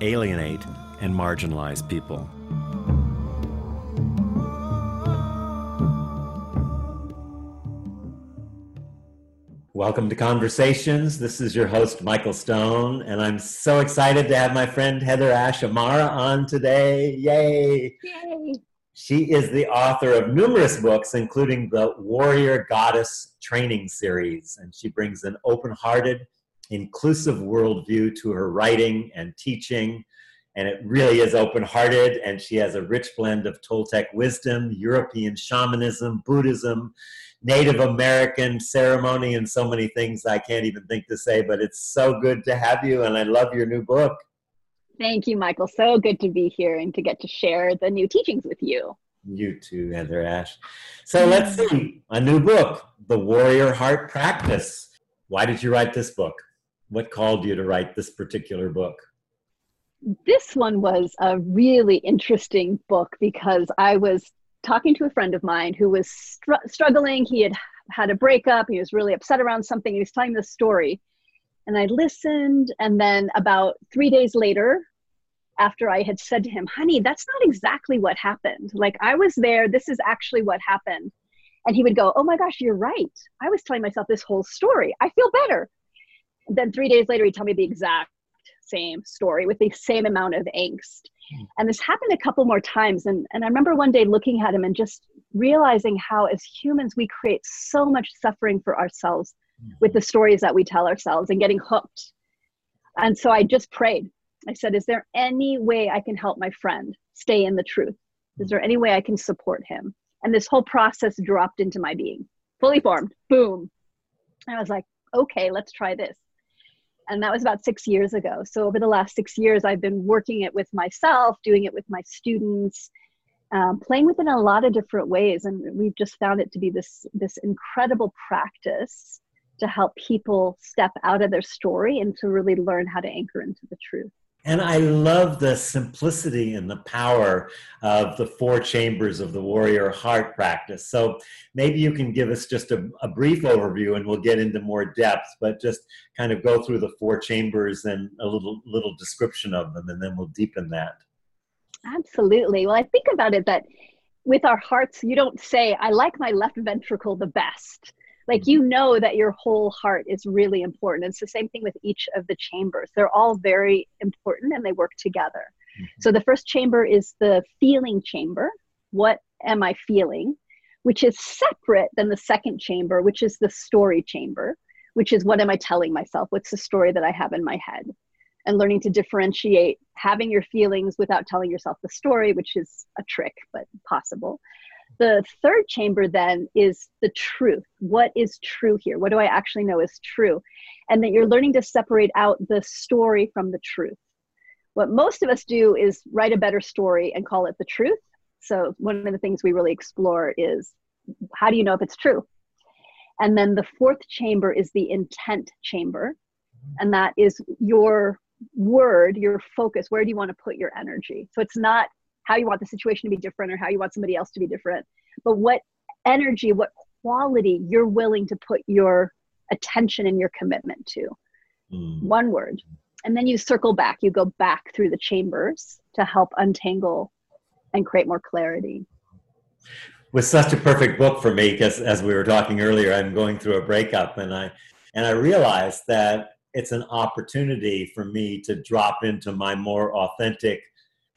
alienate, and marginalize people. Welcome to Conversations. This is your host, Michael Stone, and I'm so excited to have my friend Heather Ash Amara on today. Yay! Yay! She is the author of numerous books, including the Warrior Goddess Training Series, and she brings an open hearted, inclusive worldview to her writing and teaching. And it really is open hearted, and she has a rich blend of Toltec wisdom, European shamanism, Buddhism, Native American ceremony, and so many things I can't even think to say. But it's so good to have you, and I love your new book. Thank you, Michael. So good to be here and to get to share the new teachings with you. You too, Heather Ash. So let's see a new book, The Warrior Heart Practice. Why did you write this book? What called you to write this particular book? This one was a really interesting book because I was talking to a friend of mine who was str- struggling. He had had a breakup. He was really upset around something. He was telling this story. And I listened. And then about three days later, after I had said to him, honey, that's not exactly what happened. Like, I was there. This is actually what happened. And he would go, Oh my gosh, you're right. I was telling myself this whole story. I feel better then three days later, he'd tell me the exact same story with the same amount of angst. Hmm. And this happened a couple more times. And, and I remember one day looking at him and just realizing how, as humans, we create so much suffering for ourselves with the stories that we tell ourselves and getting hooked. And so I just prayed. I said, Is there any way I can help my friend stay in the truth? Is there any way I can support him? And this whole process dropped into my being, fully formed. Boom. And I was like, Okay, let's try this and that was about six years ago. So over the last six years i've been working it with myself doing it with my students um, playing with it in a lot of different ways. And we've just found it to be this this incredible practice to help people step out of their story and to really learn how to anchor into the truth and I love the simplicity and the power of the four chambers of the warrior heart practice. So maybe you can give us just a, a, brief overview and we'll get into more depth, but just kind of go through the four chambers and a little little description of them and then we'll deepen that. Absolutely. Well, I think about it that with our hearts, you don't say, I like my left ventricle the best like you know that your whole heart is really important. It's the same thing with each of the chambers. They're all very important and they work together. Mm-hmm. so the first chamber is the feeling chamber. What am i feeling? Which is separate than the second chamber which is the story chamber which is what am i telling myself? What's the story that i have in my head? And learning to differentiate having your feelings without telling yourself the story which is a trick but possible the third chamber then is the truth. What is true here? What do I actually know is true? And that you're learning to separate out the story from the truth. What most of us do is write a better story and call it the truth. So, one of the things we really explore is how do you know if it's true? And then the fourth chamber is the intent chamber. And that is your word, your focus. Where do you want to put your energy? So, it's not how you want the situation to be different or how you want somebody else to be different, but what energy, what quality you're willing to put your attention and your commitment to. Mm. One word. And then you circle back, you go back through the chambers to help untangle and create more clarity. Was such a perfect book for me because as we were talking earlier, I'm going through a breakup and I and I realized that it's an opportunity for me to drop into my more authentic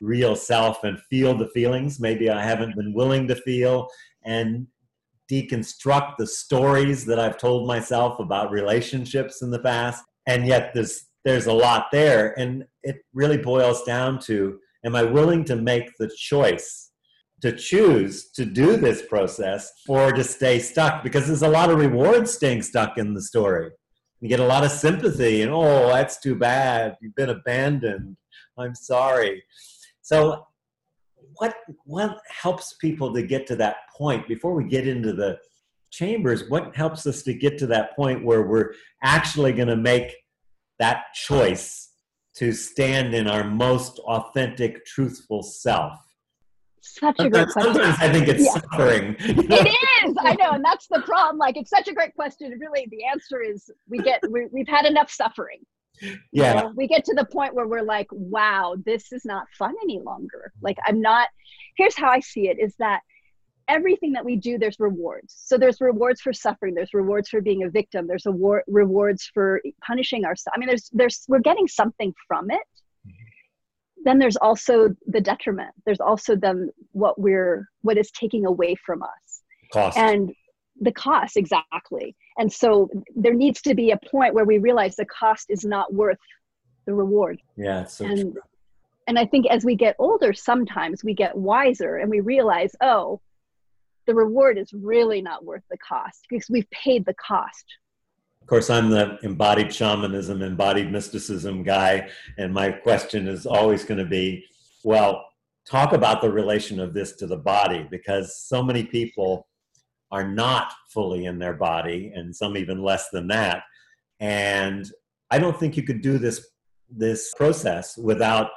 real self and feel the feelings maybe I haven't been willing to feel and deconstruct the stories that I've told myself about relationships in the past. And yet there's there's a lot there. And it really boils down to am I willing to make the choice to choose to do this process or to stay stuck? Because there's a lot of reward staying stuck in the story. You get a lot of sympathy and oh, that's too bad. You've been abandoned I'm sorry. So, what what helps people to get to that point before we get into the chambers? What helps us to get to that point where we're actually going to make that choice to stand in our most authentic, truthful self? Such a great question. Sometimes I think it's yeah. suffering. It is. I know, and that's the problem. Like, it's such a great question. Really, the answer is we get we, we've had enough suffering. Yeah. You know, we get to the point where we're like, wow, this is not fun any longer. Like, I'm not. Here's how I see it: is that everything that we do there's rewards so there's rewards for suffering there's rewards for being a victim there's award, rewards for punishing ourselves i mean there's there's we're getting something from it mm-hmm. then there's also the detriment there's also then what we're what is taking away from us cost and the cost exactly. And so there needs to be a point where we realize the cost is not worth the reward. Yeah so and true. and i think as we get older sometimes we get wiser and we realize oh the reward is really not worth the cost because we've paid the cost. Of course, I'm the embodied shamanism, embodied mysticism guy, and my question is always going to be well, talk about the relation of this to the body because so many people are not fully in their body, and some even less than that. And I don't think you could do this this process without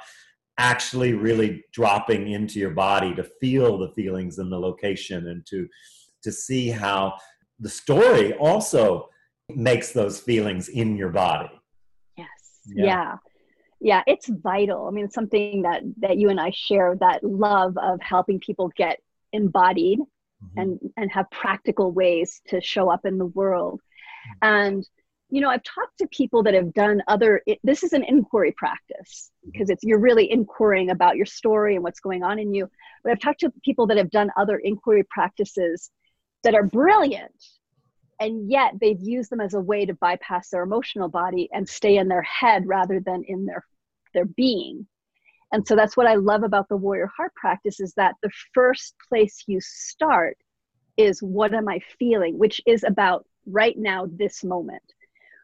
actually really dropping into your body to feel the feelings and the location and to to see how the story also makes those feelings in your body. Yes. Yeah. yeah. yeah. it's vital. I mean, it's something that that you and I share that love of helping people get embodied mm-hmm. and and have practical ways to show up in the world. Mm-hmm. And you know, I've talked to people that have done other it, this is an inquiry practice because mm-hmm. it's you're really inquiring about your story and what's going on in you. But I've talked to people that have done other inquiry practices that are brilliant and yet they've used them as a way to bypass their emotional body and stay in their head rather than in their their being and so that's what i love about the warrior heart practice is that the first place you start is what am i feeling which is about right now this moment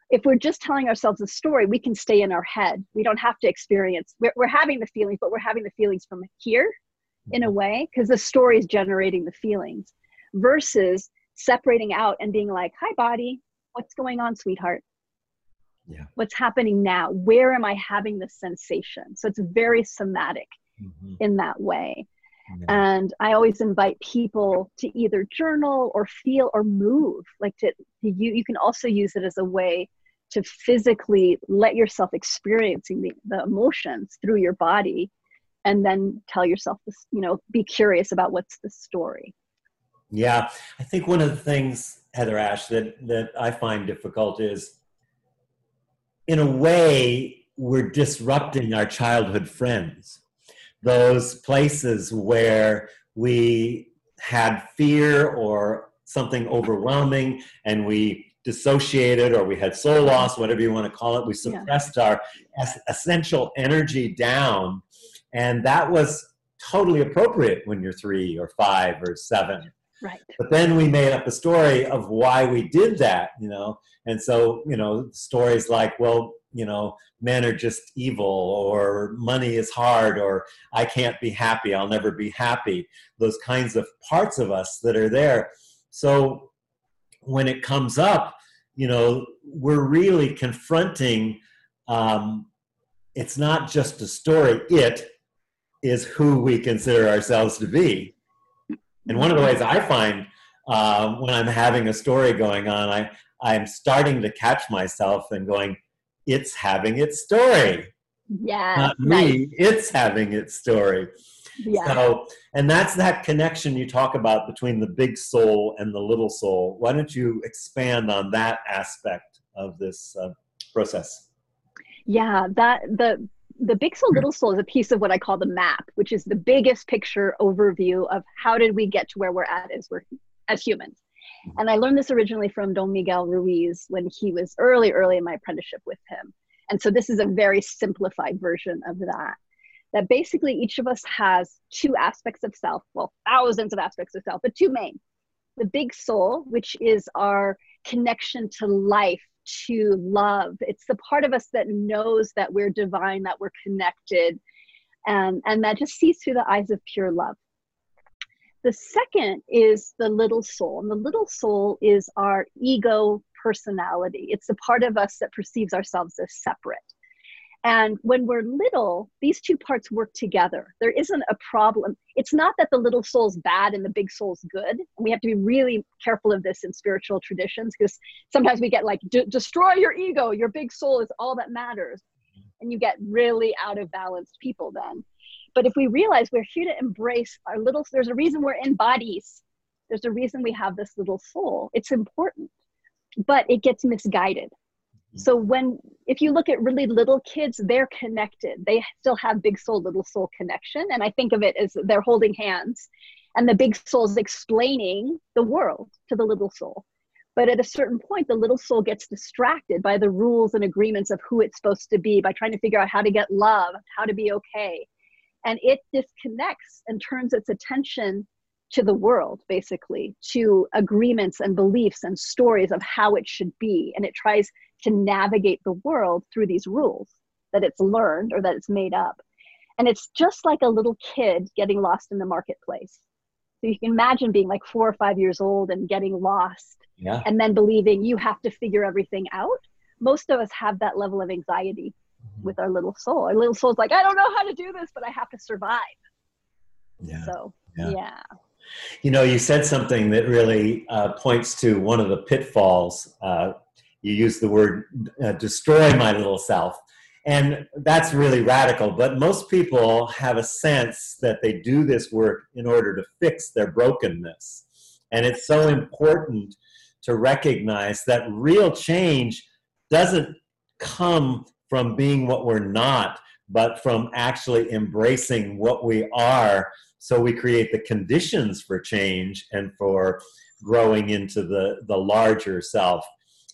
if we're just telling ourselves a story we can stay in our head we don't have to experience we're, we're having the feelings but we're having the feelings from here in a mm-hmm. way because the story is generating the feelings versus separating out and being like, hi, body, what's going on, sweetheart? Yeah. What's happening now? Where am I having the sensation? So it's very somatic mm-hmm. in that way. Yeah. And I always invite people to either journal or feel or move. Like to, to you, you can also use it as a way to physically let yourself experiencing the, the emotions through your body and then tell yourself this, you know, be curious about what's the story. Yeah, I think one of the things, Heather Ash, that, that I find difficult is in a way, we're disrupting our childhood friends. Those places where we had fear or something overwhelming and we dissociated or we had soul loss, whatever you want to call it. We suppressed yeah. our essential energy down. And that was totally appropriate when you're three or five or seven. Right. But then we made up a story of why we did that, you know. And so, you know, stories like, well, you know, men are just evil, or money is hard, or I can't be happy, I'll never be happy. Those kinds of parts of us that are there. So when it comes up, you know, we're really confronting. Um, it's not just a story; it is who we consider ourselves to be and one of the ways I find uh, when I'm having a story going on, I, I'm starting to catch myself and going, it's having its story. Yeah. Not me, it's having its story. Yeah. So, and that's that connection you talk about between the big soul and the little soul. Why don't you expand on that aspect of this uh, process? Yeah, that the the big soul little soul is a piece of what i call the map which is the biggest picture overview of how did we get to where we're at as we're as humans. Mm-hmm. and i learned this originally from don miguel ruiz when he was early early in my apprenticeship with him. And so this is a very simplified version of that that basically each of us has two aspects of self well thousands of aspects of self but two main. The big soul which is our connection to life to love. It's the part of us that knows that we're divine, that we're connected, and and that just sees through the eyes of pure love. The second is the little soul and the little soul is our ego personality. It's the part of us that perceives ourselves as separate and when we're little, these two parts work together. There isn't a problem. It's not that the little soul's bad and the big soul's good. We have to be really careful of this in spiritual traditions because sometimes we get like, destroy your ego, your big soul is all that matters. And you get really out of balanced people then. But if we realize we're here to embrace our little, there's a reason we're in bodies. There's a reason we have this little soul. It's important, but it gets misguided so when if you look at really little kids, they're connected. They still have big soul, little soul connection. And I think of it as they're holding hands and the big soul is explaining the world to the little soul. But at a certain point, the little soul gets distracted by the rules and agreements of who it's supposed to be, by trying to figure out how to get love, how to be okay. And it disconnects and turns its attention to the world, basically, to agreements and beliefs and stories of how it should be. And it tries to navigate the world through these rules that it's learned or that it's made up. And it's just like a little kid getting lost in the marketplace. So you can imagine being like four or five years old and getting lost yeah. and then believing you have to figure everything out. Most of us have that level of anxiety mm-hmm. with our little soul. Our little soul's like, I don't know how to do this, but I have to survive. Yeah. So, yeah. yeah. You know, you said something that really uh, points to one of the pitfalls uh, you use the word uh, destroy my little self. And that's really radical, but most people have a sense that they do this work in order to fix their brokenness. And it's so important to recognize that real change doesn't come from being what we're not, but from actually embracing what we are. So we create the conditions for change and for growing into the, the larger self.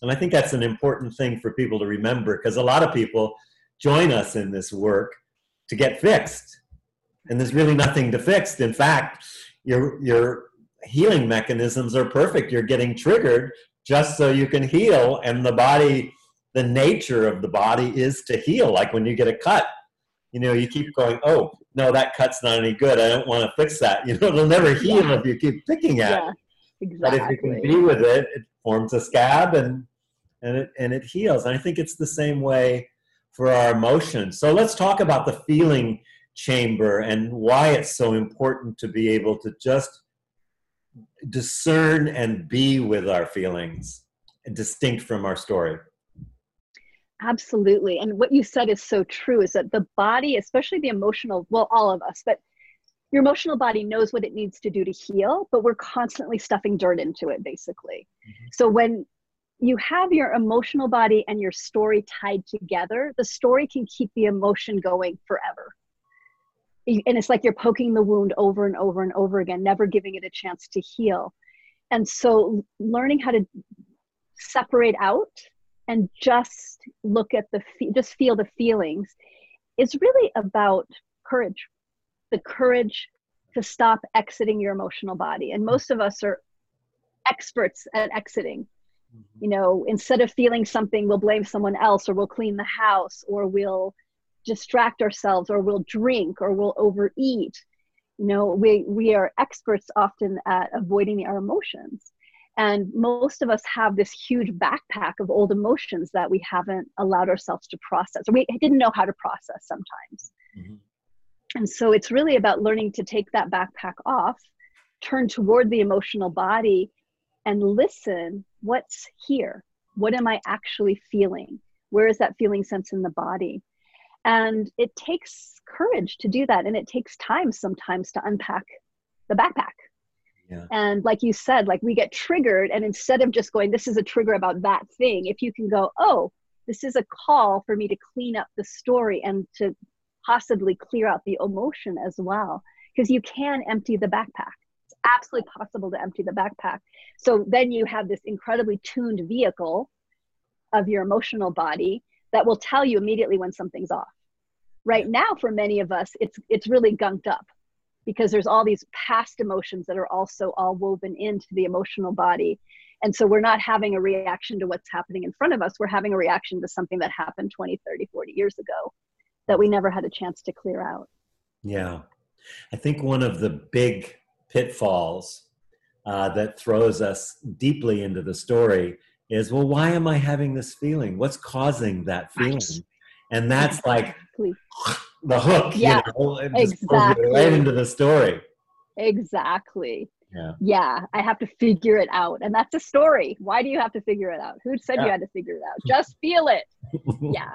And I think that's an important thing for people to remember because a lot of people join us in this work to get fixed. And there's really nothing to fix. In fact, your, your healing mechanisms are perfect. You're getting triggered just so you can heal. And the body, the nature of the body is to heal. Like when you get a cut, you know, you keep going, oh, no, that cut's not any good. I don't want to fix that. You know, it'll never heal yeah. if you keep picking at yeah. it. Exactly. But if you can be with it, it forms a scab and and it and it heals. And I think it's the same way for our emotions. So let's talk about the feeling chamber and why it's so important to be able to just discern and be with our feelings distinct from our story. Absolutely. And what you said is so true is that the body, especially the emotional, well, all of us, but your emotional body knows what it needs to do to heal, but we're constantly stuffing dirt into it, basically. Mm-hmm. So when you have your emotional body and your story tied together, the story can keep the emotion going forever. And it's like you're poking the wound over and over and over again, never giving it a chance to heal. And so, learning how to separate out and just look at the, just feel the feelings is really about courage the courage to stop exiting your emotional body. And most of us are experts at exiting. You know, instead of feeling something, we'll blame someone else, or we'll clean the house, or we'll distract ourselves, or we'll drink, or we'll overeat. You know, we, we are experts often at avoiding our emotions. And most of us have this huge backpack of old emotions that we haven't allowed ourselves to process, or we didn't know how to process sometimes. Mm-hmm. And so it's really about learning to take that backpack off, turn toward the emotional body, and listen what's here? What am i actually feeling? Where is that feeling sense in the body? And it takes courage to do that and it takes time sometimes to unpack the backpack. Yeah. and like you said like we get triggered and instead of just going this is a trigger about that thing if you can go oh this is a call for me to clean up the story and to possibly clear out the emotion as well because you can empty the backpack absolutely possible to empty the backpack. So then you have this incredibly tuned vehicle of your emotional body that will tell you immediately when something's off. Right now, for many of us, it's it's really gunked up because there's all these past emotions that are also all woven into the emotional body. And so we're not having a reaction to what's happening in front of us. We're having a reaction to something that happened 20, 30, 40 years ago that we never had a chance to clear out. Yeah. I think one of the big pitfalls uh, that throws us deeply into the story is well, why am I having this feeling? What's causing that feeling? And that's like the hook, yeah, you know, exactly. right into the story. Exactly. Yeah. Yeah. I have to figure it out. And that's a story. Why do you have to figure it out? Who said yeah. you had to figure it out? Just feel it. yeah.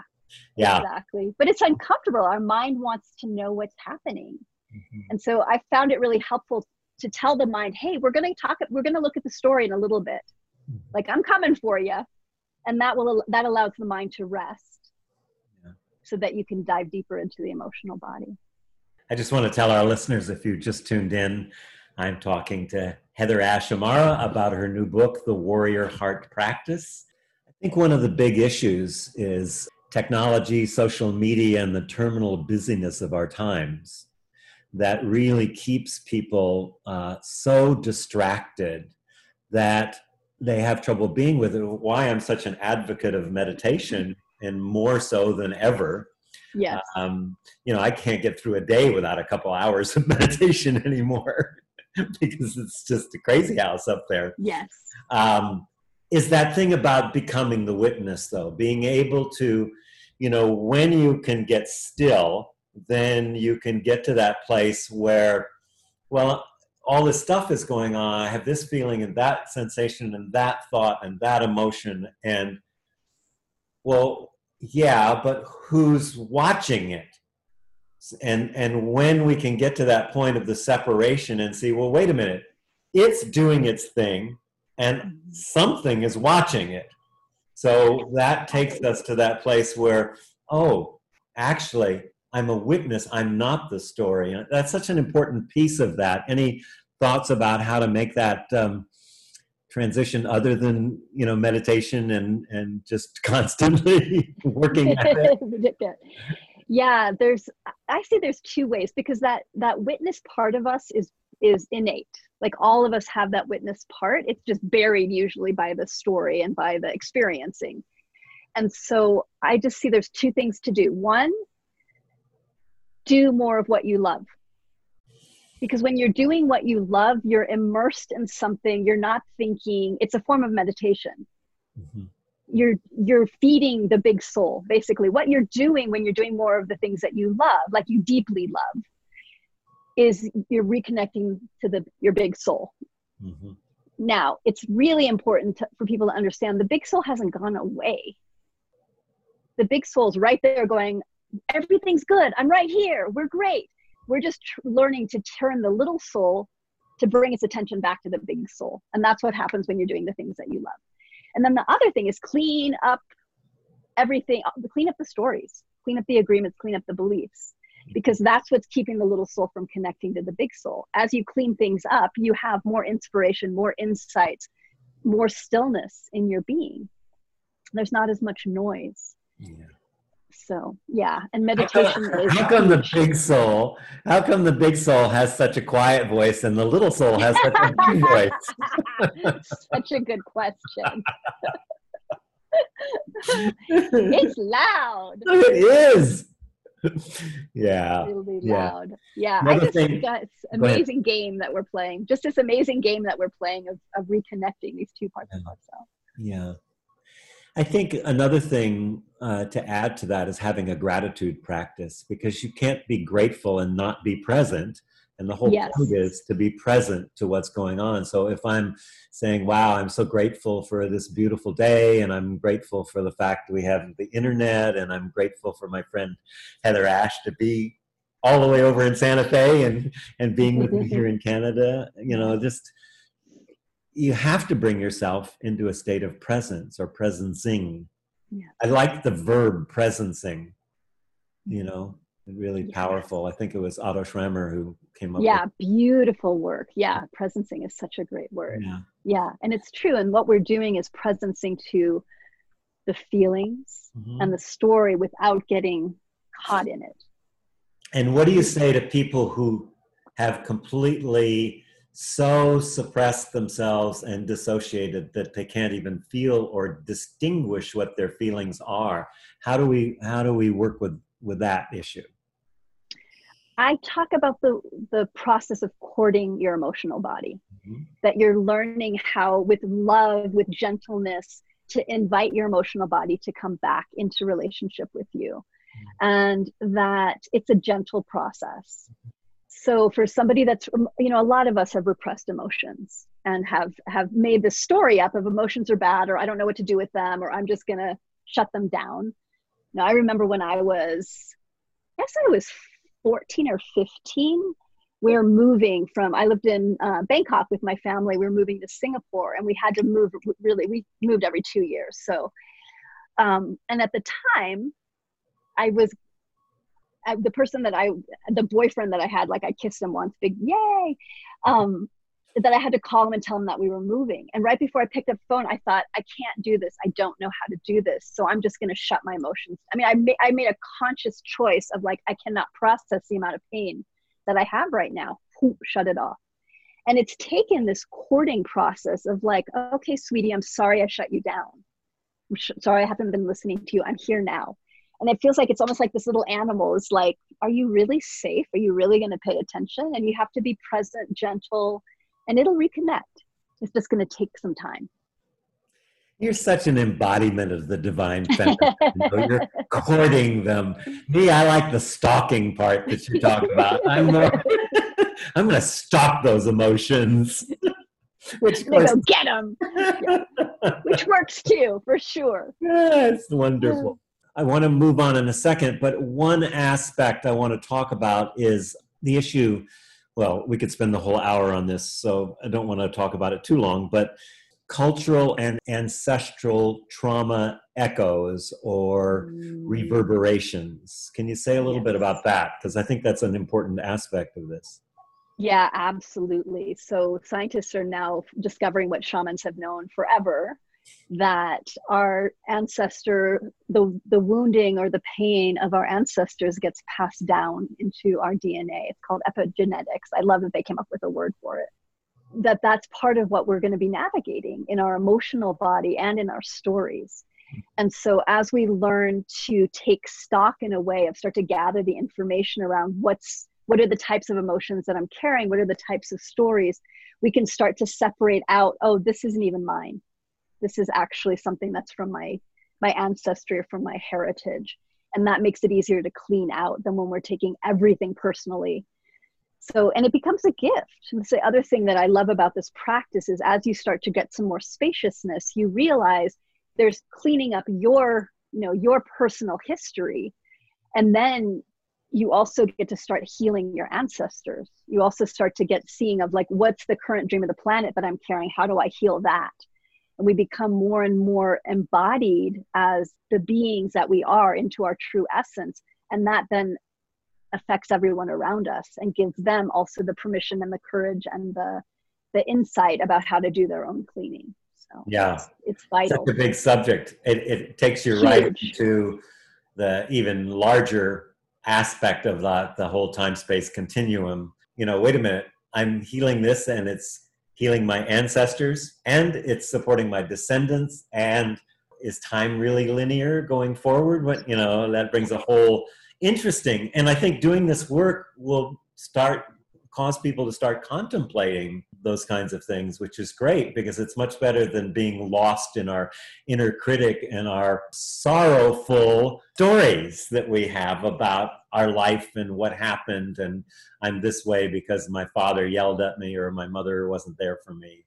Yeah. Exactly. But it's uncomfortable. Our mind wants to know what's happening. Mm-hmm. And so I found it really helpful to tell the mind, hey, we're going to talk, we're going to look at the story in a little bit. Mm-hmm. Like I'm coming for you. And that will, that allows the mind to rest yeah. so that you can dive deeper into the emotional body. I just want to tell our listeners if you just tuned in, I'm talking to Heather Ash Amara about her new book, The Warrior Heart Practice. I think one of the big issues is technology, social media, and the terminal busyness of our times that really keeps people uh, so distracted that they have trouble being with it. Why I'm such an advocate of meditation, and more so than ever. Yeah. Um, you know, I can't get through a day without a couple hours of meditation anymore because it's just a crazy house up there. Yes. Um, is that thing about becoming the witness, though, being able to, you know, when you can get still then you can get to that place where, well, all this stuff is going on. I have this feeling and that sensation and that thought and that emotion. And, well, yeah, but who's watching it? And, and when we can get to that point of the separation and see, well, wait a minute, it's doing its thing and something is watching it. So that takes us to that place where, oh, actually, I'm a witness. I'm not the story. That's such an important piece of that. Any thoughts about how to make that um, transition other than you know meditation and and just constantly working at it? yeah, there's. I see there's two ways because that that witness part of us is is innate. Like all of us have that witness part. It's just buried usually by the story and by the experiencing. And so I just see there's two things to do. One do more of what you love. Because when you're doing what you love you're immersed in something. You're not thinking it's a form of meditation. Mm-hmm. you're you're feeding the big soul basically. What you're doing when you're doing more of the things that you love like you deeply love is you're reconnecting to the your big soul. Mm-hmm. now it's really important to, for people to understand the big soul hasn't gone away. The big soul's right there going everything's good. I'm right here. We're great. We're just tr- learning to turn the little soul to bring its attention back to the big soul. And that's what happens when you're doing the things that you love. And then the other thing is clean up everything, uh, clean up the stories, clean up the agreements, clean up the beliefs, because that's what's keeping the little soul from connecting to the big soul. As you clean things up, you have more inspiration, more insight, more stillness in your being. There's not as much noise. Yeah so yeah and meditation how, how come the big soul how come the big soul has such a quiet voice and the little soul has such a big voice? Such a good question. It's loud. It is. Yeah really loud. Yeah, yeah. i just thing, think that's amazing game that we're playing just this amazing game that we're playing of, of reconnecting these two parts yeah. of ourselves. Yeah I think another thing uh, to add to that is having a gratitude practice because you can't be grateful and not be present. And the whole yes. point is to be present to what's going on. So if I'm saying, wow, I'm so grateful for this beautiful day, and I'm grateful for the fact we have the internet, and I'm grateful for my friend Heather Ash to be all the way over in Santa Fe and, and being with me here in Canada, you know, just you have to bring yourself into a state of presence or presencing. Yeah. I like the verb presencing, you know, really yeah. powerful. I think it was Otto Scharmer who came up Yeah, with. beautiful work. Yeah, presencing is such a great word. Yeah. yeah, and it's true. And what we're doing is presencing to the feelings mm-hmm. and the story without getting caught in it. And what do you say to people who have completely so suppressed themselves and dissociated that they can't even feel or distinguish what their feelings are how do we how do we work with with that issue I talk about the the process of courting your emotional body. Mm-hmm. That you're learning how with love, with gentleness to invite your emotional body to come back into relationship with you. Mm-hmm. And that it's a gentle process. So for somebody that's you know a lot of us have repressed emotions and have have made this story up of emotions are bad or I don't know what to do with them or I'm just to shut them down. Now I remember when I was I guess I was 14 or 15 we are moving from i lived in uh, bangkok with my family we were moving to singapore and we had to move really we moved every two years so um, and at the time i was The person that i the boyfriend that i had like i kissed him once big yay um, that I had to call him and tell him that we were moving. And right before I picked up the phone, I thought, I can't do this. I don't know how to do this. So I'm just going to shut my emotions. I mean, I, ma- I made a conscious choice of like, I cannot process the amount of pain that I have right now. shut it off. And it's taken this courting process of like, okay, sweetie, I'm sorry I shut you down. I'm sh- sorry I haven't been listening to you. I'm here now. And it feels like it's almost like this little animal is like, are you really safe? Are you really going to pay attention? And you have to be present, gentle, and it'll reconnect. It's just going to take some time. You're such an embodiment of the divine feminine. you know, you're courting them. Me, I like the stalking part that you talk about. I'm more, I'm going to stalk those emotions. Which course, go get them, yeah. which works too for sure. Yeah, it's wonderful. I want to move on in a second, but one aspect I want to talk about is the issue well, we could spend the whole hour on this, so I don't want to talk about it too long, but cultural and ancestral trauma echoes or mm. reverberations. Can you say a little yes. bit about that? Because I think that's an important aspect of this. Yeah, absolutely. So scientists are now discovering what shamans have known forever that our ancestor the the wounding or the pain of our ancestors gets passed down into our dna it's called epigenetics. I love that they came up with a word for it. That that's part of what we're going to be navigating in our emotional body and in our stories. And so as we learn to take stock in a way of start to gather the information around what's what are the types of emotions that i'm carrying? What are the types of stories? We can start to separate out oh this isn't even mine this is actually something that's from my my ancestry or from my heritage. And that makes it easier to clean out than when we're taking everything personally. So and it becomes a gift. And the other thing that i love about this practice is as you start to get some more spaciousness you realize there's cleaning up your you know your personal history. And then you also get to start healing your ancestors. You also start to get seeing of like what's the current dream of the planet that i'm carrying? How do i heal that and we become more and more embodied as the beings that we are into our true essence. And that then affects everyone around us and gives them also the permission and the courage and the the insight about how to do their own cleaning. So yeah. it's, it's vital. Such a big subject. It, it takes you Huge. right to the even larger aspect of the, the whole time space continuum. You know wait a minute. I'm healing this and it's healing my ancestors and it's supporting my descendants and is time really linear going forward? What you know that brings a whole interesting and i think doing this work will start cause people to start contemplating those kinds of things, which is great because it's much better than being lost in our inner critic and our sorrowful stories that we have about our life and what happened. And I'm this way because my father yelled at me or my mother wasn't there for me.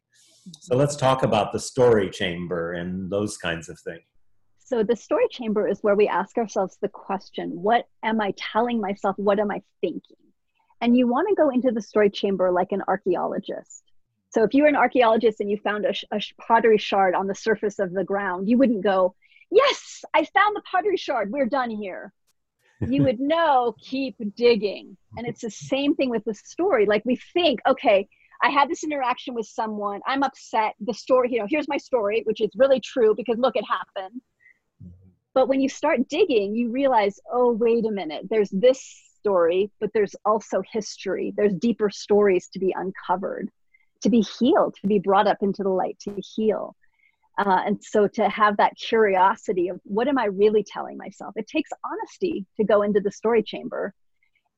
So mm-hmm. let's talk about the story chamber and those kinds of things. So, the story chamber is where we ask ourselves the question what am I telling myself? What am I thinking? and you want to go into the story chamber like an archaeologist. So if you were an archaeologist and you found a, a pottery shard on the surface of the ground, you wouldn't go, "Yes, I found the pottery shard. We're done here." you would know, keep digging. And it's the same thing with the story. Like we think, okay, I had this interaction with someone. I'm upset. The story, you know, here's my story, which is really true because look, it happened. But when you start digging, you realize, oh, wait a minute, there's this story, but there's also history. There's deeper stories to be uncovered, to be healed, to be brought up into the light, to heal. Uh, and so to have that curiosity of what am I really telling myself? It takes honesty to go into the story chamber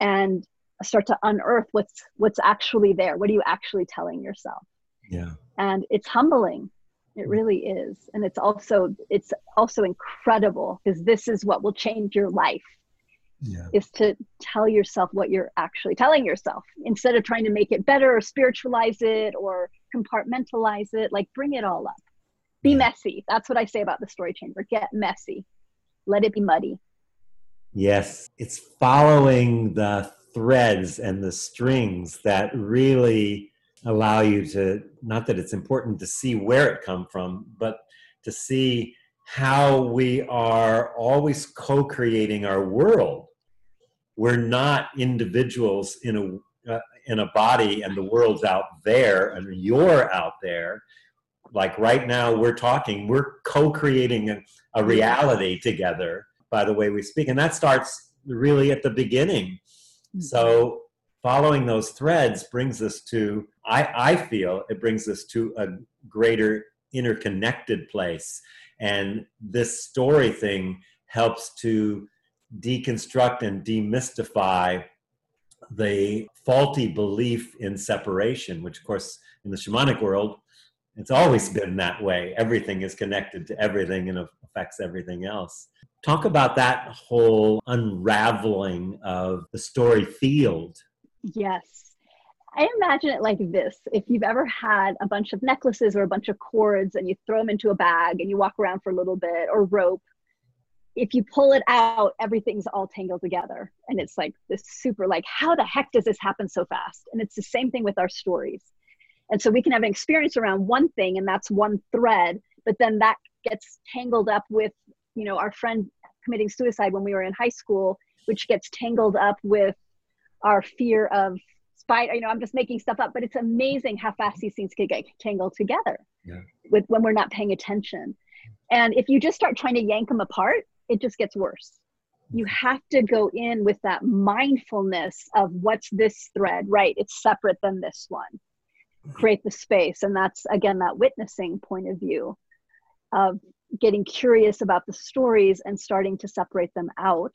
and start to unearth what's what's actually there what are you actually telling yourself yeah and it's humbling it mm. really is and it's also it's also incredible because this is what will change your life yeah. is to tell yourself what you're actually telling yourself. Instead of trying to make it better or spiritualize it or compartmentalize it like bring it all up. Be yeah. messy. That's what i say about the story chamber. Get messy. Let it be muddy. Yes. It's following the threads and the strings that really allow you to not that it's important to see where it come from but to see how we are always co-creating our world. We're not individuals in a uh, in a body and the world's out there and you're out there. Like right now we're talking we're co-creating a, a reality together by the way we speak and that starts really at the beginning. So following those threads brings us to I, I feel it brings us to a greater interconnected place and this story thing helps to deconstruct and demystify the faulty belief in separation which of course in the shamanic world it's always been that way everything is connected to everything and affects everything else Talk about that whole unraveling of the story field. Yes. I imagine it like this. If you've ever had a bunch of necklaces or a bunch of cords and you throw them into a bag and you walk around for a little bit or rope, if you pull it out, everything's all tangled together. And it's like this super, like, how the heck does this happen so fast? And it's the same thing with our stories. And so we can have an experience around one thing and that's one thread, but then that gets tangled up with you know our friend committing suicide when we were in high school which gets tangled up with our fear of spider you know i'm just making stuff up but it's amazing how fast these things can get tangled together yeah. with when we're not paying attention. And if you just start trying to yank them apart it just gets worse. You mm-hmm. have to go in with that mindfulness of what's this thread right? It's separate than this one. Create the space. And that's again that witnessing point of view of getting curious about the stories and starting to separate them out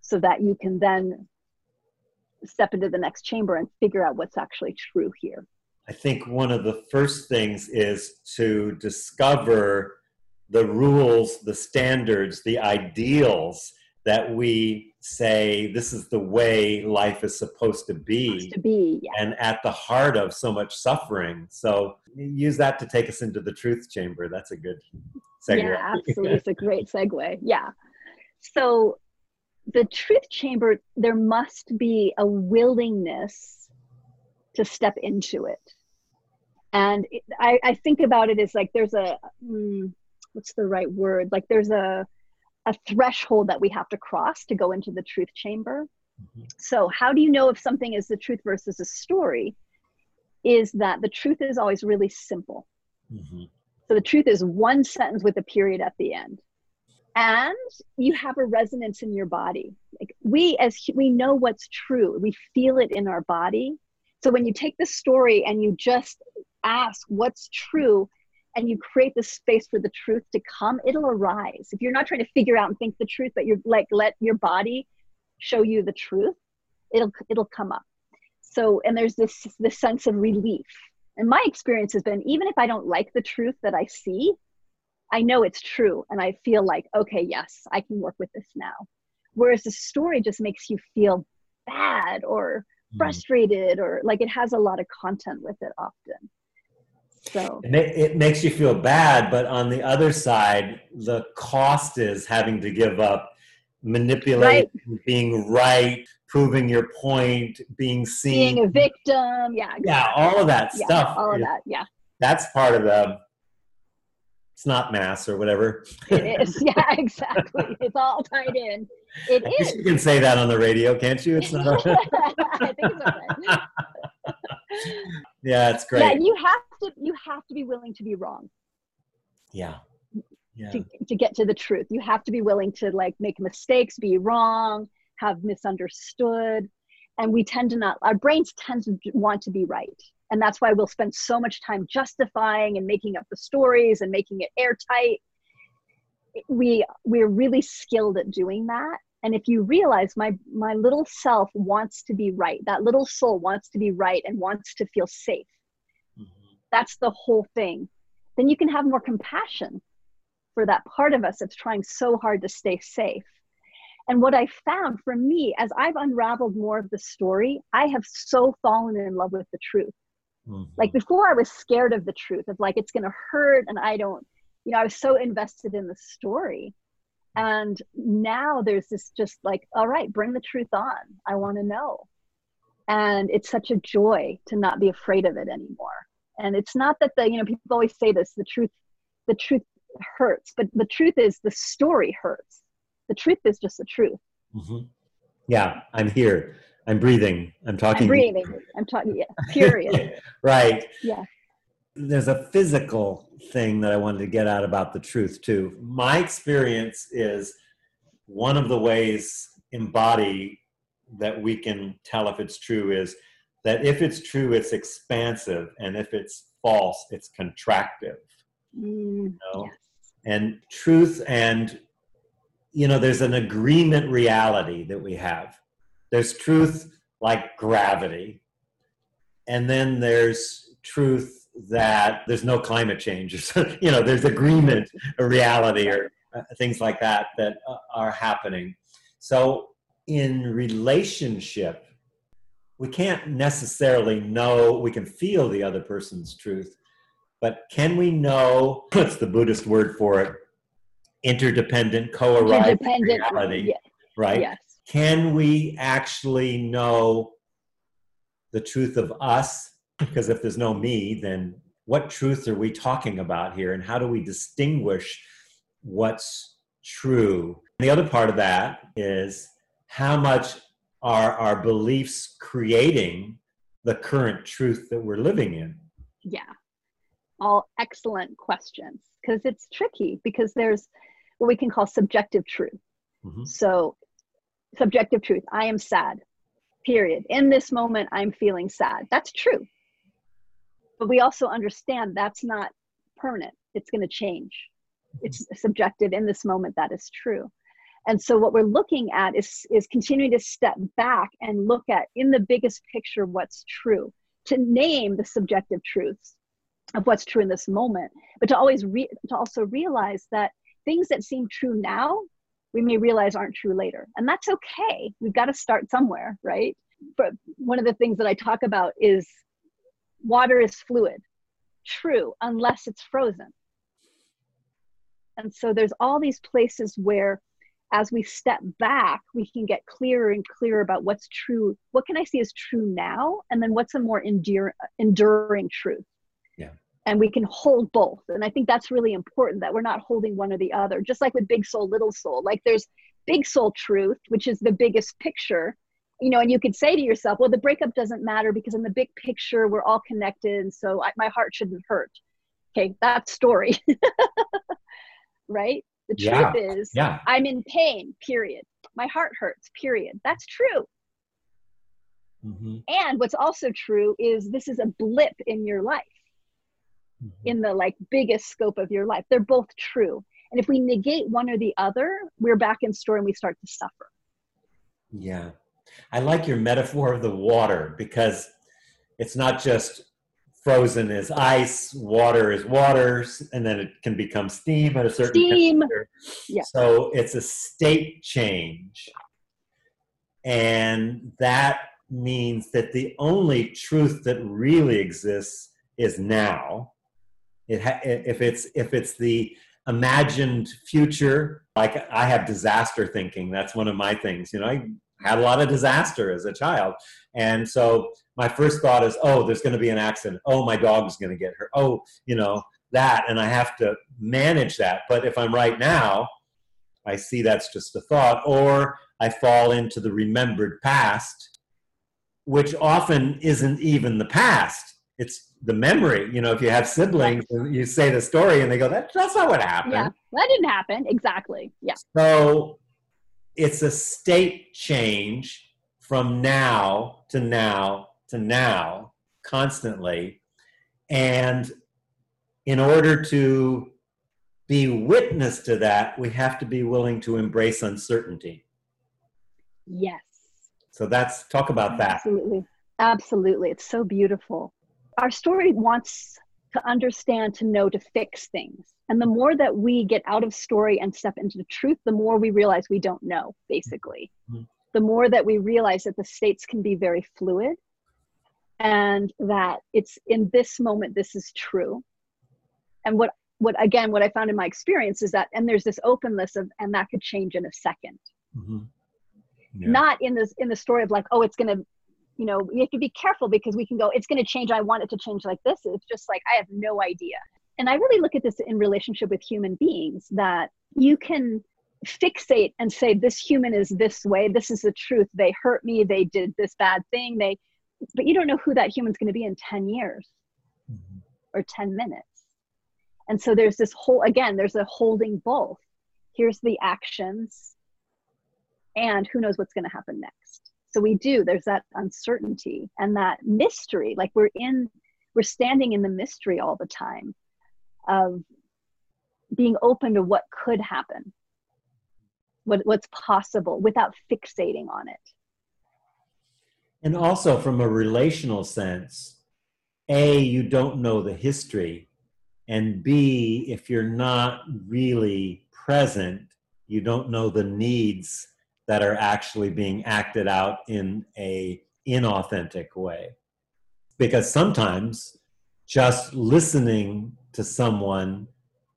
so that you can then step into the next chamber and figure out what's actually true here. I think one of the first things is to discover the rules, the standards, the ideals that we say this is the way life is supposed to be, supposed to be yeah. and at the heart of so much suffering. So use that to take us into the truth chamber. That's a good segue. Yeah, absolutely. it's a great segue. Yeah. So the truth chamber, there must be a willingness to step into it. And it, I, I, think about it as like there's a, hmm, what's the right word? Like there's a, a threshold that we have to cross to go into the truth chamber. Mm-hmm. So, how do you know if something is the truth versus a story? Is that the truth is always really simple. Mm-hmm. So the truth is one sentence with a period at the end. And you have a resonance in your body. Like we as we know what's true. We feel it in our body. So when you take the story and you just ask what's true and you create the space for the truth to come, it'll arise. If you're not trying to figure out and think the truth, but you're like let your body show you the truth, it'll it'll come up. So and there's this this sense of relief and my experience has been even if I don't like the truth that I see, I know it's true. And I feel like, okay, yes, I can work with this now. Whereas the story just makes you feel bad or mm. frustrated or like it has a lot of content with it often. So it makes you feel bad, but on the other side, the cost is having to give up manipulating, right. being right, proving your point, being seen, being a victim. Yeah. Exactly. Yeah. All of that yeah, stuff. All of that. Yeah. That's part of the snot mass or whatever. It is. Yeah, exactly. it's all tied in. It I is. You can say that on the radio, can't you? It's not. I think it's okay. yeah, it's great. Yeah, you have to. You have to be willing to be wrong. Yeah. Yeah. To, to get to the truth, you have to be willing to like make mistakes, be wrong, have misunderstood and we tend to not our brains tend to want to be right. And that's why we'll spend so much time justifying and making up the stories and making it airtight. We we're really skilled at doing that. And if you realize my my little self wants to be right that little soul wants to be right and wants to feel safe. Mm-hmm. that's the whole thing. Then you can have more compassion for that part of us that's trying so hard to stay safe and what i found for me as i've unraveled more of the story i have so fallen in love with the truth. Mm-hmm. like before i was scared of the truth of like it's going to hurt and i don't you know i was so invested in the story. And now there's this just like all right bring the truth on. I want to know. And it's such a joy to not be afraid of it anymore. And it's not that the you know people always say this the truth the truth hurts but the truth is the story hurts the truth is just the truth mm-hmm. yeah i'm here i'm breathing i'm talking I'm breathing i'm talking yeah period right yeah there's a physical thing that I wanted to get out about the truth too. My experience is one of the ways embody that we can tell if it's true is that if it's true, it's expansive, and if it's false, it's contractive. Mm, you know? yes. And truth and you know, there's an agreement reality that we have. There's truth like gravity, and then there's truth that there's no climate change you know there's agreement or reality or uh, things like that that uh, are happening so in relationship we can't necessarily know we can feel the other person's truth but can we know what's the buddhist word for it interdependent co-arising reality yeah. right yes. can we actually know the truth of us because if there's no me, then what truth are we talking about here? And how do we distinguish what's true? And the other part of that is how much are our beliefs creating the current truth that we're living in? Yeah. All excellent questions because it's tricky because there's what we can call subjective truth. Mm-hmm. So, subjective truth I am sad, period. In this moment, I'm feeling sad. That's true but we also understand that's not permanent it's going to change it's subjective in this moment that is true and so what we're looking at is is continuing to step back and look at in the biggest picture what's true to name the subjective truths of what's true in this moment but to always re- to also realize that things that seem true now we may realize aren't true later and that's okay we've got to start somewhere right but one of the things that i talk about is water is fluid. True, unless it's frozen. And so there's all these places where, as we step back, we can get clearer and clearer about what's true. What can I see as true now? And then what's a more enduring truth? And we can hold both. And I think that's really important that we're not holding one or the other. Just like with big soul, little soul. Like there's big soul truth, which is the biggest picture you know, and you could say to yourself, well, the breakup doesn't matter because in the big picture, we're all connected. And so I, my heart shouldn't hurt. Okay, that story. right? The truth yeah. is, yeah. I'm in pain, period. My heart hurts, period. That's true. Mm-hmm. And what's also true is this is a blip in your life, mm-hmm. in the like biggest scope of your life. They're both true. And if we negate one or the other, we're back in store and we start to suffer. Yeah. I like your metaphor of the water because it's not just frozen as ice, water is water, and then it can become steam at a certain steam. temperature. Yeah. So it's a state change. And that means that the only truth that really exists is now. It ha- if it's if it's the imagined future, like I have disaster thinking. That's one of my things. You know, I had a lot of disaster as a child. And so my first thought is, oh, there's going to be an accident. Oh, my dog's going to get hurt. Oh, you know, that. And I have to manage that. But if I'm right now, I see that's just a thought. Or I fall into the remembered past, which often isn't even the past. It's the memory. You know, if you have siblings and you say the story and they go, that, that's not what happened. Yeah, that didn't happen. Exactly. Yeah. So it's a state change from now to now to now constantly. And in order to be witness to that, we have to be willing to embrace uncertainty. Yes. So that's talk about that. Absolutely. Absolutely. It's so beautiful. Our story wants to understand, to know, to fix things. And the more that we get out of story and step into the truth, the more we realize we don't know, basically. Mm-hmm. The more that we realize that the states can be very fluid and that it's in this moment, this is true. And what, what again, what I found in my experience is that, and there's this openness of, and that could change in a 2nd mm-hmm. yeah. Not in this, in the story of like, oh, it's going to you know you have to be careful because we can go it's going to change. I want it to change like this. It's just like i have no idea. And i really look at this in relationship with human beings that you can fixate and say this human is this way. This is the truth. They hurt me. They did this bad thing. They but you don't know who that human's going to be in 10 years mm-hmm. or 10 minutes. And so there's this whole again there's a holding both. Here's the actions and who knows what's going to happen next so we do there's that uncertainty and that mystery like we're in we're standing in the mystery all the time of being open to what could happen. What, what's possible without fixating on it. And also from a relational sense a you don't know the history and b if you're not really present you don't know the needs that are actually being acted out in a inauthentic way. Because sometimes just listening to someone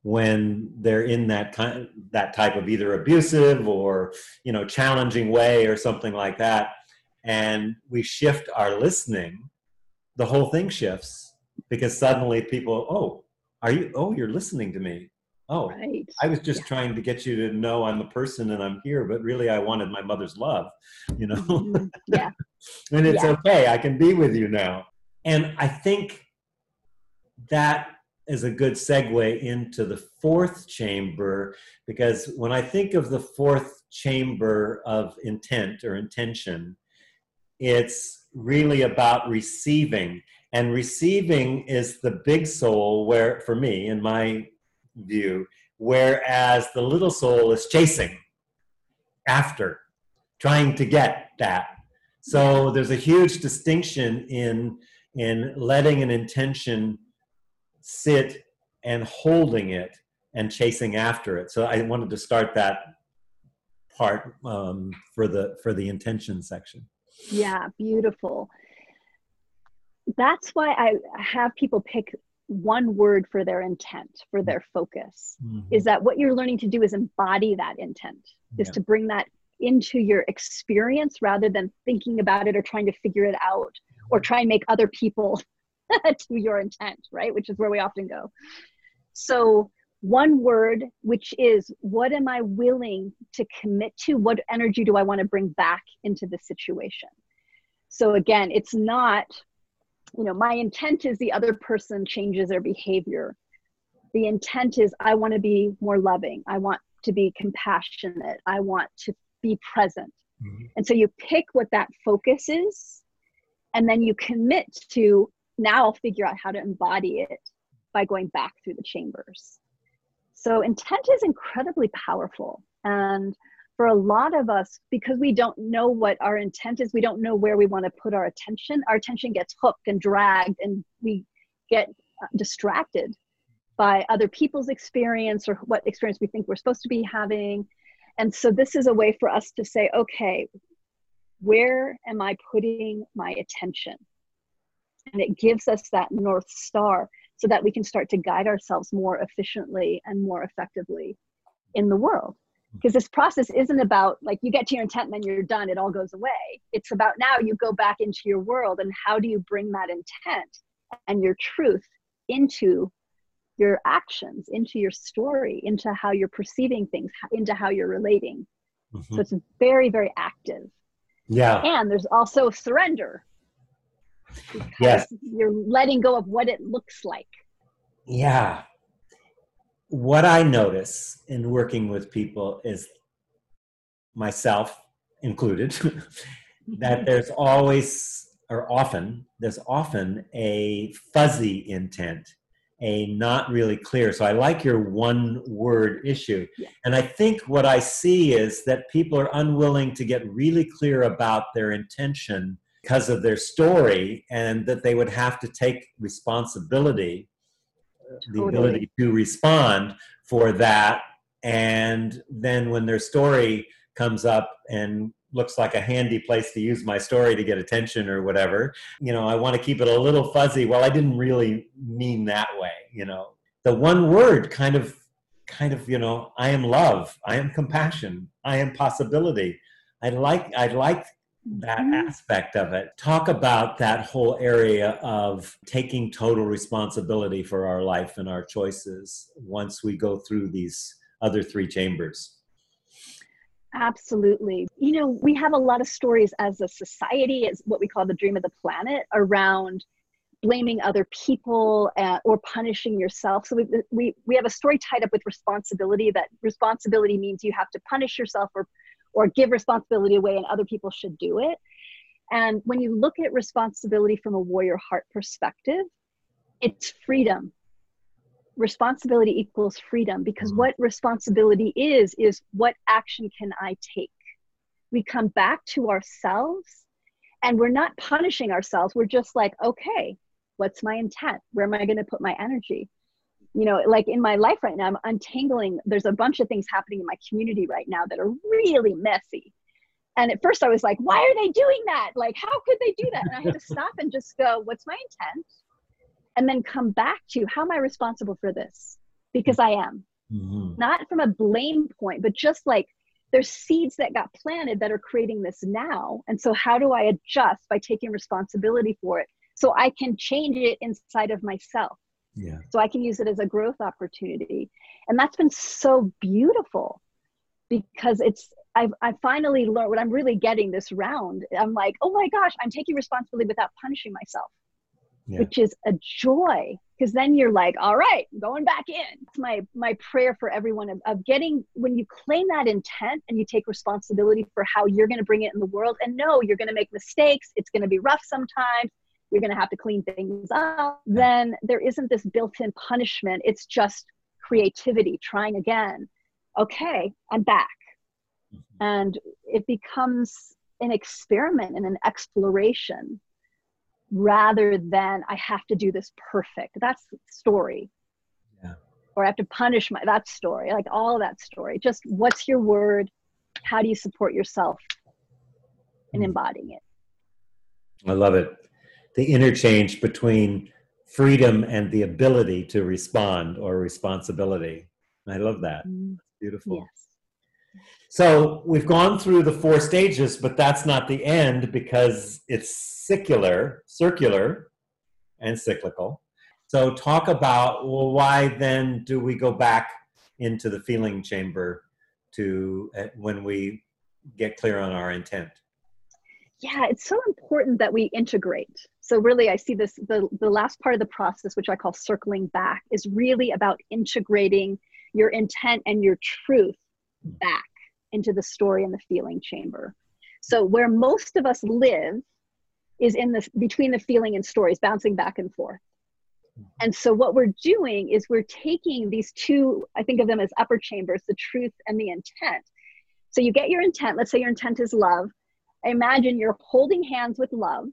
when they're in that kind that type of either abusive or you know challenging way or something like that and we shift our listening the whole thing shifts because suddenly people oh are you oh you're listening to me oh right. i was just yeah. trying to get you to know i'm a person and i'm here but really i wanted my mother's love you know mm-hmm. yeah and it's yeah. okay i can be with you now and i think that is a good segue into the fourth chamber because when i think of the fourth chamber of intent or intention it's really about receiving and receiving is the big soul where for me in my view, whereas the little soul is chasing after, trying to get that. So there's a huge distinction in in letting an intention sit and holding it and chasing after it. So I wanted to start that part um, for the for the intention section. Yeah, beautiful. That's why I have people pick one word for their intent for their focus. Mm-hmm. is that what you're learning to do is embody that intent yeah. is to bring that into your experience rather than thinking about it or trying to figure it out or try and make other people to your intent right? Which is where we often go. So one word which is what am i willing to commit to? What energy do i want to bring back into the situation? So again it's not you know my intent is the other person changes their behavior. The intent is i want to be more loving. I want to be compassionate. I want to be present. Mm-hmm. and so you pick what that focus is and then you commit to now i'll figure out how to embody it by going back through the chambers. So intent is incredibly powerful and for a lot of us, because we don't know what our intent is, we don't know where we want to put our attention, our attention gets hooked and dragged, and we get uh, distracted by other people's experience or what experience we think we're supposed to be having. And so, this is a way for us to say, okay, where am I putting my attention? And it gives us that North Star so that we can start to guide ourselves more efficiently and more effectively in the world because this process isn't about like you get to your intent and then you're done it all goes away. It's about now you go back into your world and how do you bring that intent and your truth into your actions into your story into how you're perceiving things into how you're relating. Mm-hmm. so it's very very active. Yeah. And there's also surrender. Yes. You're letting go of what it looks like. Yeah what I notice in working with people is myself included that there's always or often there's often a fuzzy intent a not really clear. So I like your one word issue. Yeah. And I think what I see is that people are unwilling to get really clear about their intention because of their story and that they would have to take responsibility, the Totally. ability to respond for that. And then when their story comes up and looks like a handy place to use my story to get attention or whatever, you know, I want to keep it a little fuzzy. Well, I didn't really mean that way, you know. The one word kind of kind of, you know, I am love, I am compassion, I am possibility. I like I like that Mhm. aspect of it. Talk about that whole area of taking total responsibility for our life and our choices once we go through these other three chambers. Absolutely. You know, we have a lot of stories as a society, it's what we call the dream of the planet, around blaming other people uh, or punishing yourself. So we, we, we have a story tied up with responsibility that responsibility means you have to punish yourself or, or give responsibility away and other people should do it. And when you look at responsibility from a warrior heart perspective, it's freedom. Responsibility equals freedom because Mhm. what responsibility is is what action can i take? We come back to ourselves and we're not punishing ourselves. We're just like okay what's my intent? Where am i going to put my energy you know like in my life right now i'm untangling there's a bunch of things happening in my community right now that are really messy and at first i was like why are they doing that like how could they do that and i had to stop and just go what's my intent and then come back to how am I responsible for this? Because I am. Mhm. Not from a blame point, but just like there's seeds that got planted that are creating this now. And so, how do I adjust by taking responsibility for it so I can change it inside of myself? Yeah. So I can use it as a growth opportunity. And that's been so beautiful because it's, I've, I finally learned what I'm really getting this round. I'm like, oh my gosh, I'm taking responsibility without punishing myself Yeah. which is a joy because then you're like all right going back in it's my my prayer for everyone of, of getting when you claim that intent and you take responsibility for how you're going to bring it in the world and no you're going to make mistakes it's going to be rough sometimes you're going to have to clean things up then there isn't this built-in punishment it's just creativity trying again okay i'm back Mhm. and it becomes an experiment and an exploration rather than I have to do this perfect. That's the story. Yeah. Or I have to punish my that story, like all that story. Just what's your word? How do you support yourself in Mm. embodying it? I love it. The interchange between freedom and the ability to respond or responsibility. I love that. Beautiful. Yes. So we've gone through the four stages, but that's not the end because it's circular, circular, and cyclical. So talk about well, why then do we go back into the feeling chamber to uh, when we get clear on our intent? yeah it's so important that we integrate so really i see this the, the last part of the process which i call circling back is really about integrating your intent and your truth back into the story and the feeling chamber. So where most of us live is in the between the feeling and stories bouncing back and forth. And so what we're doing is we're taking these two i think of them as upper chambers the truth and the intent. So you get your intent let's say your intent is love. Imagine you're holding hands with love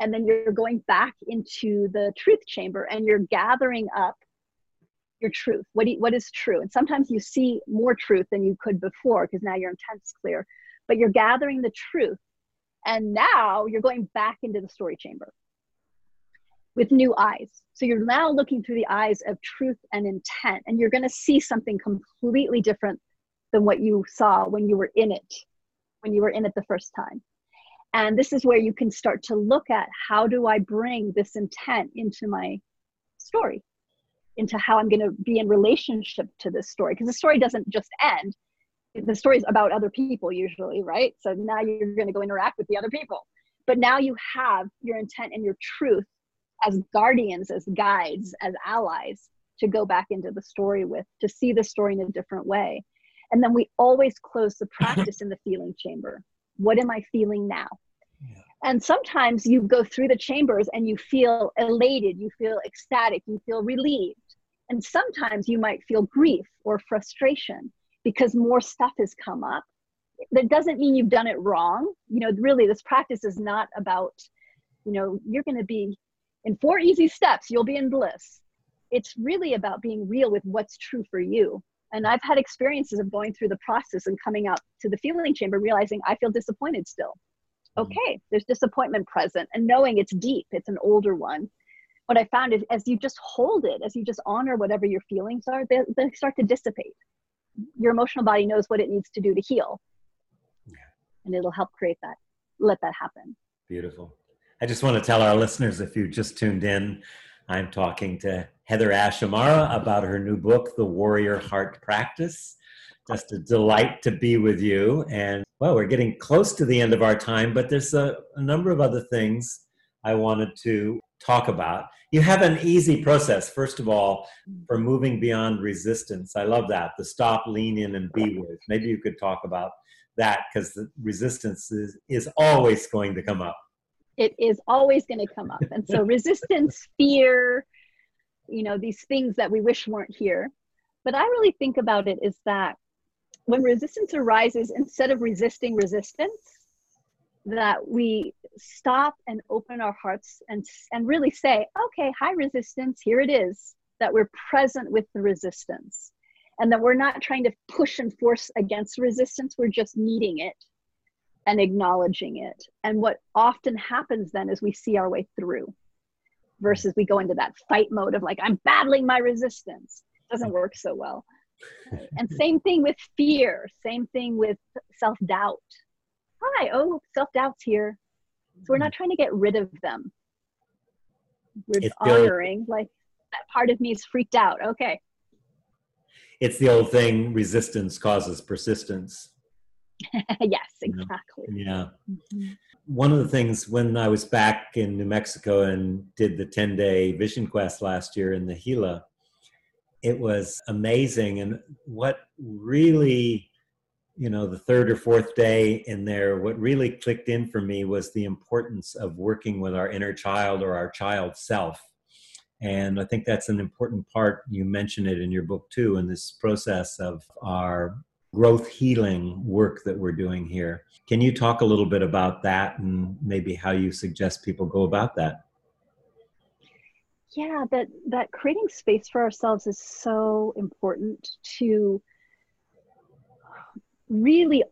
and then you're going back into the truth chamber and you're gathering up your truth. What, you, what is true? And sometimes you see more truth than you could before because now your intent's clear but you're gathering the truth and now you're going back into the story chamber with new eyes. So you're now looking through the eyes of truth and intent and you're going to see something completely different than what you saw when you were in it when you were in it the first time. And this is where you can start to look at how do I bring this intent into my story, into how I'm going to be in relationship to this story. Because the story doesn't just end, the story is about other people usually, right? So now you're going to go interact with the other people. But now you have your intent and your truth as guardians, as guides, as allies to go back into the story with, to see the story in a different way. And then we always close the practice in the feeling chamber. What am I feeling now? Yeah. and sometimes you go through the chambers and you feel elated you feel ecstatic you feel relieved. And sometimes you might feel grief or frustration because more stuff has come up. That doesn't mean you've done it wrong. You know really this practice is not about you know you're going to be in four easy steps you'll be in bliss. It's really about being real with what's true for you and i've had experiences of going through the process and coming out to the feeling chamber realizing i feel disappointed still. Mm-hmm. okay there's disappointment present and knowing it's deep it's an older one. What i found is as you just hold it as you just honor whatever your feelings are they, they start to dissipate. Your emotional body knows what it needs to do to heal. Yeah. and it'll help create that let that happen. Beautiful. I just want to tell our listeners if you just tuned in i'm talking to heather ash amara about her new book the warrior heart practice just a delight to be with you and well we're getting close to the end of our time but there's a, a number of other things i wanted to talk about. You have an easy process, first of all, for moving beyond resistance. I love that. The stop, lean in, and be with. Maybe you could talk about that because the resistance is, is always going to come up. It is always going to come up. And so, resistance, fear, you know, these things that we wish weren't here. But I really think about it is that when resistance arises, instead of resisting resistance, that we stop and open our hearts and and really say okay hi resistance here it is that we're present with the resistance and that we're not trying to push and force against resistance we're just meeting it and acknowledging it and what often happens then is we see our way through versus we go into that fight mode of like i'm battling my resistance it doesn't work so well and same thing with fear same thing with self-doubt hi, oh, self doubt's here. So we're not trying to get rid of them. We're it's honoring, like, that part of me is freaked out. Okay. It's the old thing resistance causes persistence. yes, exactly. Yeah. Mm-hmm. One of the things when I was back in New Mexico and did the 10 day Vision Quest last year in the Gila, it was amazing. And what really you know the third or fourth day in there what really clicked in for me was the importance of working with our inner child or our child self and i think that's an important part you mention it in your book too in this process of our growth healing work that we're doing here. Can you talk a little bit about that and maybe how you suggest people go about that? Yeah that that creating space for ourselves is so important to really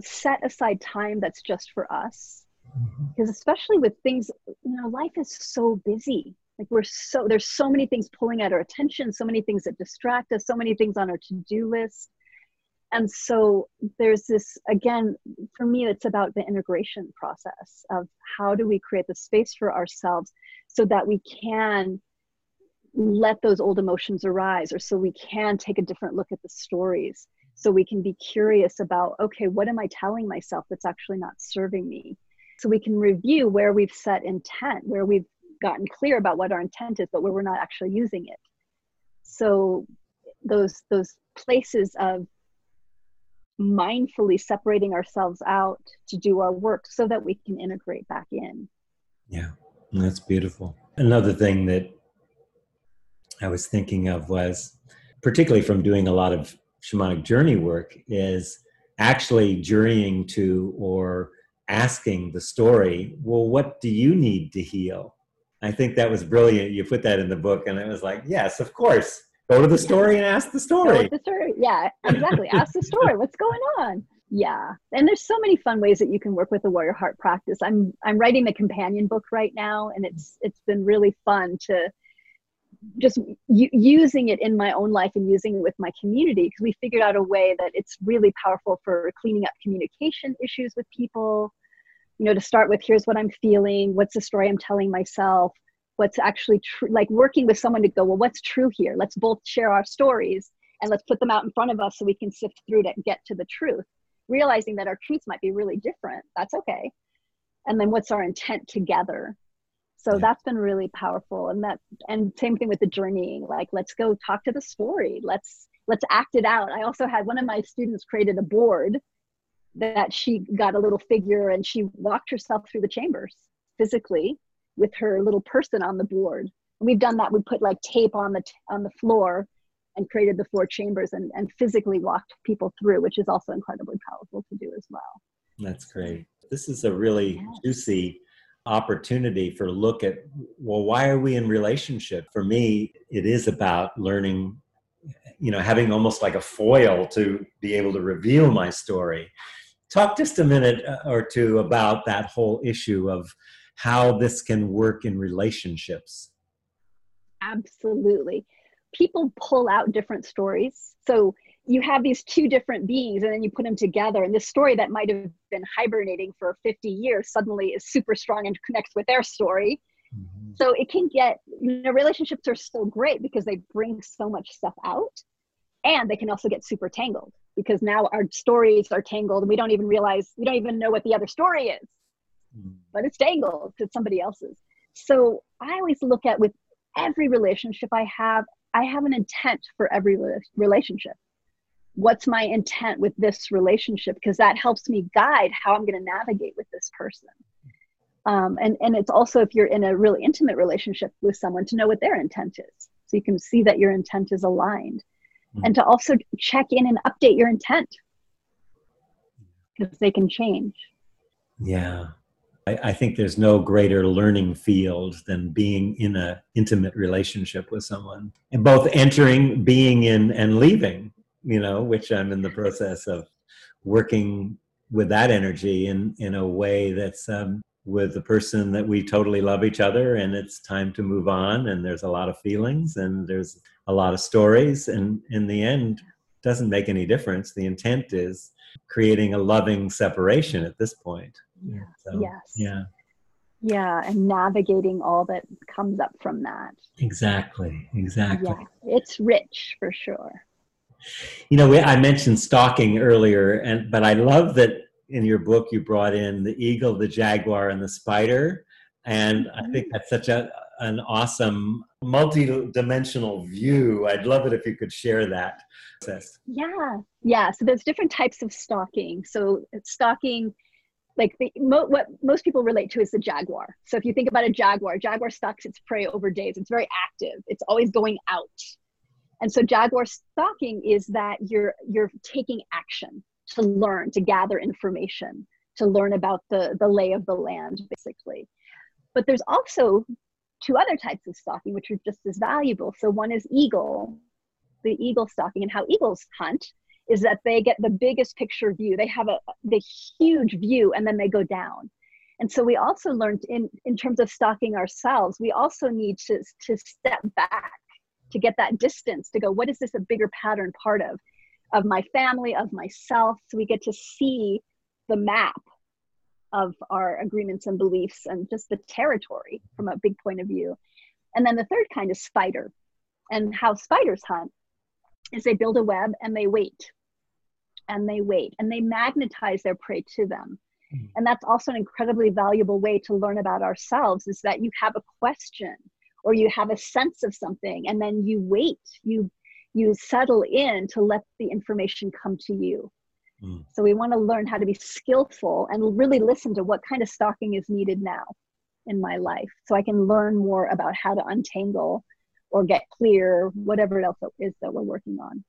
set aside time that's just for us. Mm-hmm. because especially with things you know life is so busy. Like we're so there's so many things pulling at our attention so many things that distract us so many things on our to-do list and so there's this again for me it's about the integration process of how do we create the space for ourselves so that we can let those old emotions arise or so we can take a different look at the stories. So we can be curious about okay what am i telling myself that's actually not serving me? So we can review where we've set intent where we've gotten clear about what our intent is but where we're not actually using it. So those those places of mindfully separating ourselves out to do our work so that we can integrate back in yeah that's beautiful another thing that i was thinking of was particularly from doing a lot of shamanic journey work is actually journeying to or asking the story, well, what do you need to heal? I think that was brilliant. You put that in the book, and it was like, yes, of course. Go to the story and ask the story. the story. Yeah, exactly. ask the story. What's going on? Yeah, and there's so many fun ways that you can work with the warrior heart practice. I'm I'm writing the companion book right now, and it's it's been really fun to just using it in my own life and using it with my community because we figured out a way that it's really powerful for cleaning up communication issues with people you know to start with here's what i'm feeling what's the story i'm telling myself what's actually true like working with someone to go well what's true here? Let's both share our stories and let's put them out in front of us so we can sift through to get to the truth realizing that our truths might be really different. That's okay. And then what's our intent together? So yeah. that's been really powerful. And that and same thing with the journeying. Like let's go talk to the story. Let's let's act it out. I also had one of my students created a board that she got a little figure and she walked herself through the chambers physically with her little person on the board. And we've done that. We put like tape on the t- on the floor and created the four chambers and, and physically walked people through, which is also incredibly powerful to do as well. That's great. This is a really yeah. juicy opportunity for look at well why are we in relationship for me it is about learning you know having almost like a foil to be able to reveal my story talk just a minute uh, or two about that whole issue of how this can work in relationships. Absolutely. People pull out different stories. So you have these two different beings and then you put them together. And this story that might have been hibernating for 50 years suddenly is super strong and connects with their story. Mm-hmm. so it can get you know relationships are so great because they bring so much stuff out and they can also get super tangled because now our stories are tangled and we don't even realize we don't even know what the other story is. But it's tangled to somebody else's. So i always look at with every relationship i have i have an intent for every relationship. What's my intent with this relationship? Because that helps me guide how i'm going to navigate with this person. Um, and and it's also if you're in a really intimate relationship with someone to know what their intent is. So you can see that your intent is aligned. Mm-hmm. and to also check in and update your intent. Because they can change. Yeah I, I think there's no greater learning field than being in an intimate relationship with someone and both entering being in and leaving you know, which I'm in the process of working with that energy in in a way that's um, with the person that we totally love each other and it's time to move on and there's a lot of feelings and there's a lot of stories and in the end doesn't make any difference. The intent is creating a loving separation at this point. Yeah. So, yes. yeah. Yeah and navigating all that comes up from that. Exactly exactly. Yeah it's rich for sure. You know, I mentioned stalking earlier, and but I love that in your book you brought in the eagle, the jaguar, and the spider, and I mm-hmm. think that's such a an awesome multi-dimensional view. I'd love it if you could share that. Yeah, yeah. So there's different types of stalking. So stalking, like the mo- what most people relate to is the jaguar. So if you think about a jaguar, jaguar stalks its prey over days. It's very active. It's always going out and so jaguar stalking is that you're you're taking action to learn to gather information to learn about the the lay of the land basically but there's also two other types of stalking which are just as valuable. So one is eagle the eagle stalking and how eagles hunt is that they get the biggest picture view. They have a the huge view and then they go down. And so we also learned in in terms of stalking ourselves we also need to to step back to get that distance to go what is this a bigger pattern part of of my family of myself? So we get to see the map of our agreements and beliefs and just the territory from a big point of view. And then the third kind is spider and how spiders hunt is they build a web and they wait and they wait and they magnetize their prey to them. Hmm. and that's also an incredibly valuable way to learn about ourselves is that you have a question or you have a sense of something and then you wait you you settle in to let the information come to you mm. so we want to learn how to be skillful and really listen to what kind of stalking is needed now in my life so i can learn more about how to untangle or get clear whatever else it is that we're working on.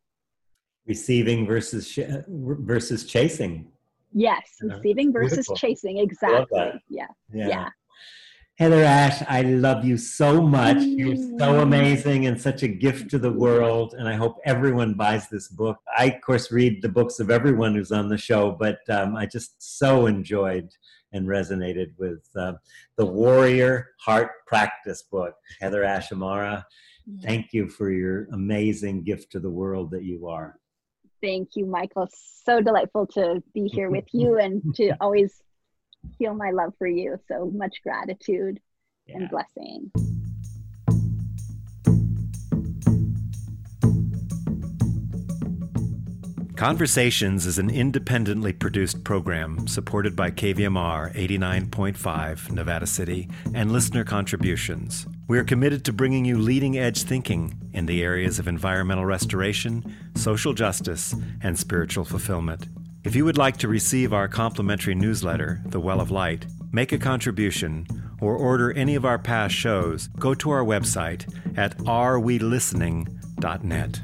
Receiving versus sh- versus chasing. Yes receiving versus Beautiful. chasing exactly. Yeah. yeah. Yeah Heather Ash, I love you so much. You're so amazing and such a gift to the world. And I hope everyone buys this book. I, of course, read the books of everyone who's on the show, but um, I just so enjoyed and resonated with uh, the Warrior Heart Practice book. Heather Ash Amara, thank you for your amazing gift to the world that you are. Thank you, Michael. So delightful to be here with you and to always feel my love for you. So much gratitude yeah. and blessing. Conversations is an independently produced program supported by KVMR 89.5 Nevada City and listener contributions. We are committed to bringing you leading edge thinking in the areas of environmental restoration, social justice, and spiritual fulfillment. If you would like to receive our complimentary newsletter, The Well of Light, make a contribution, or order any of our past shows, go to our website at arewelistening.net.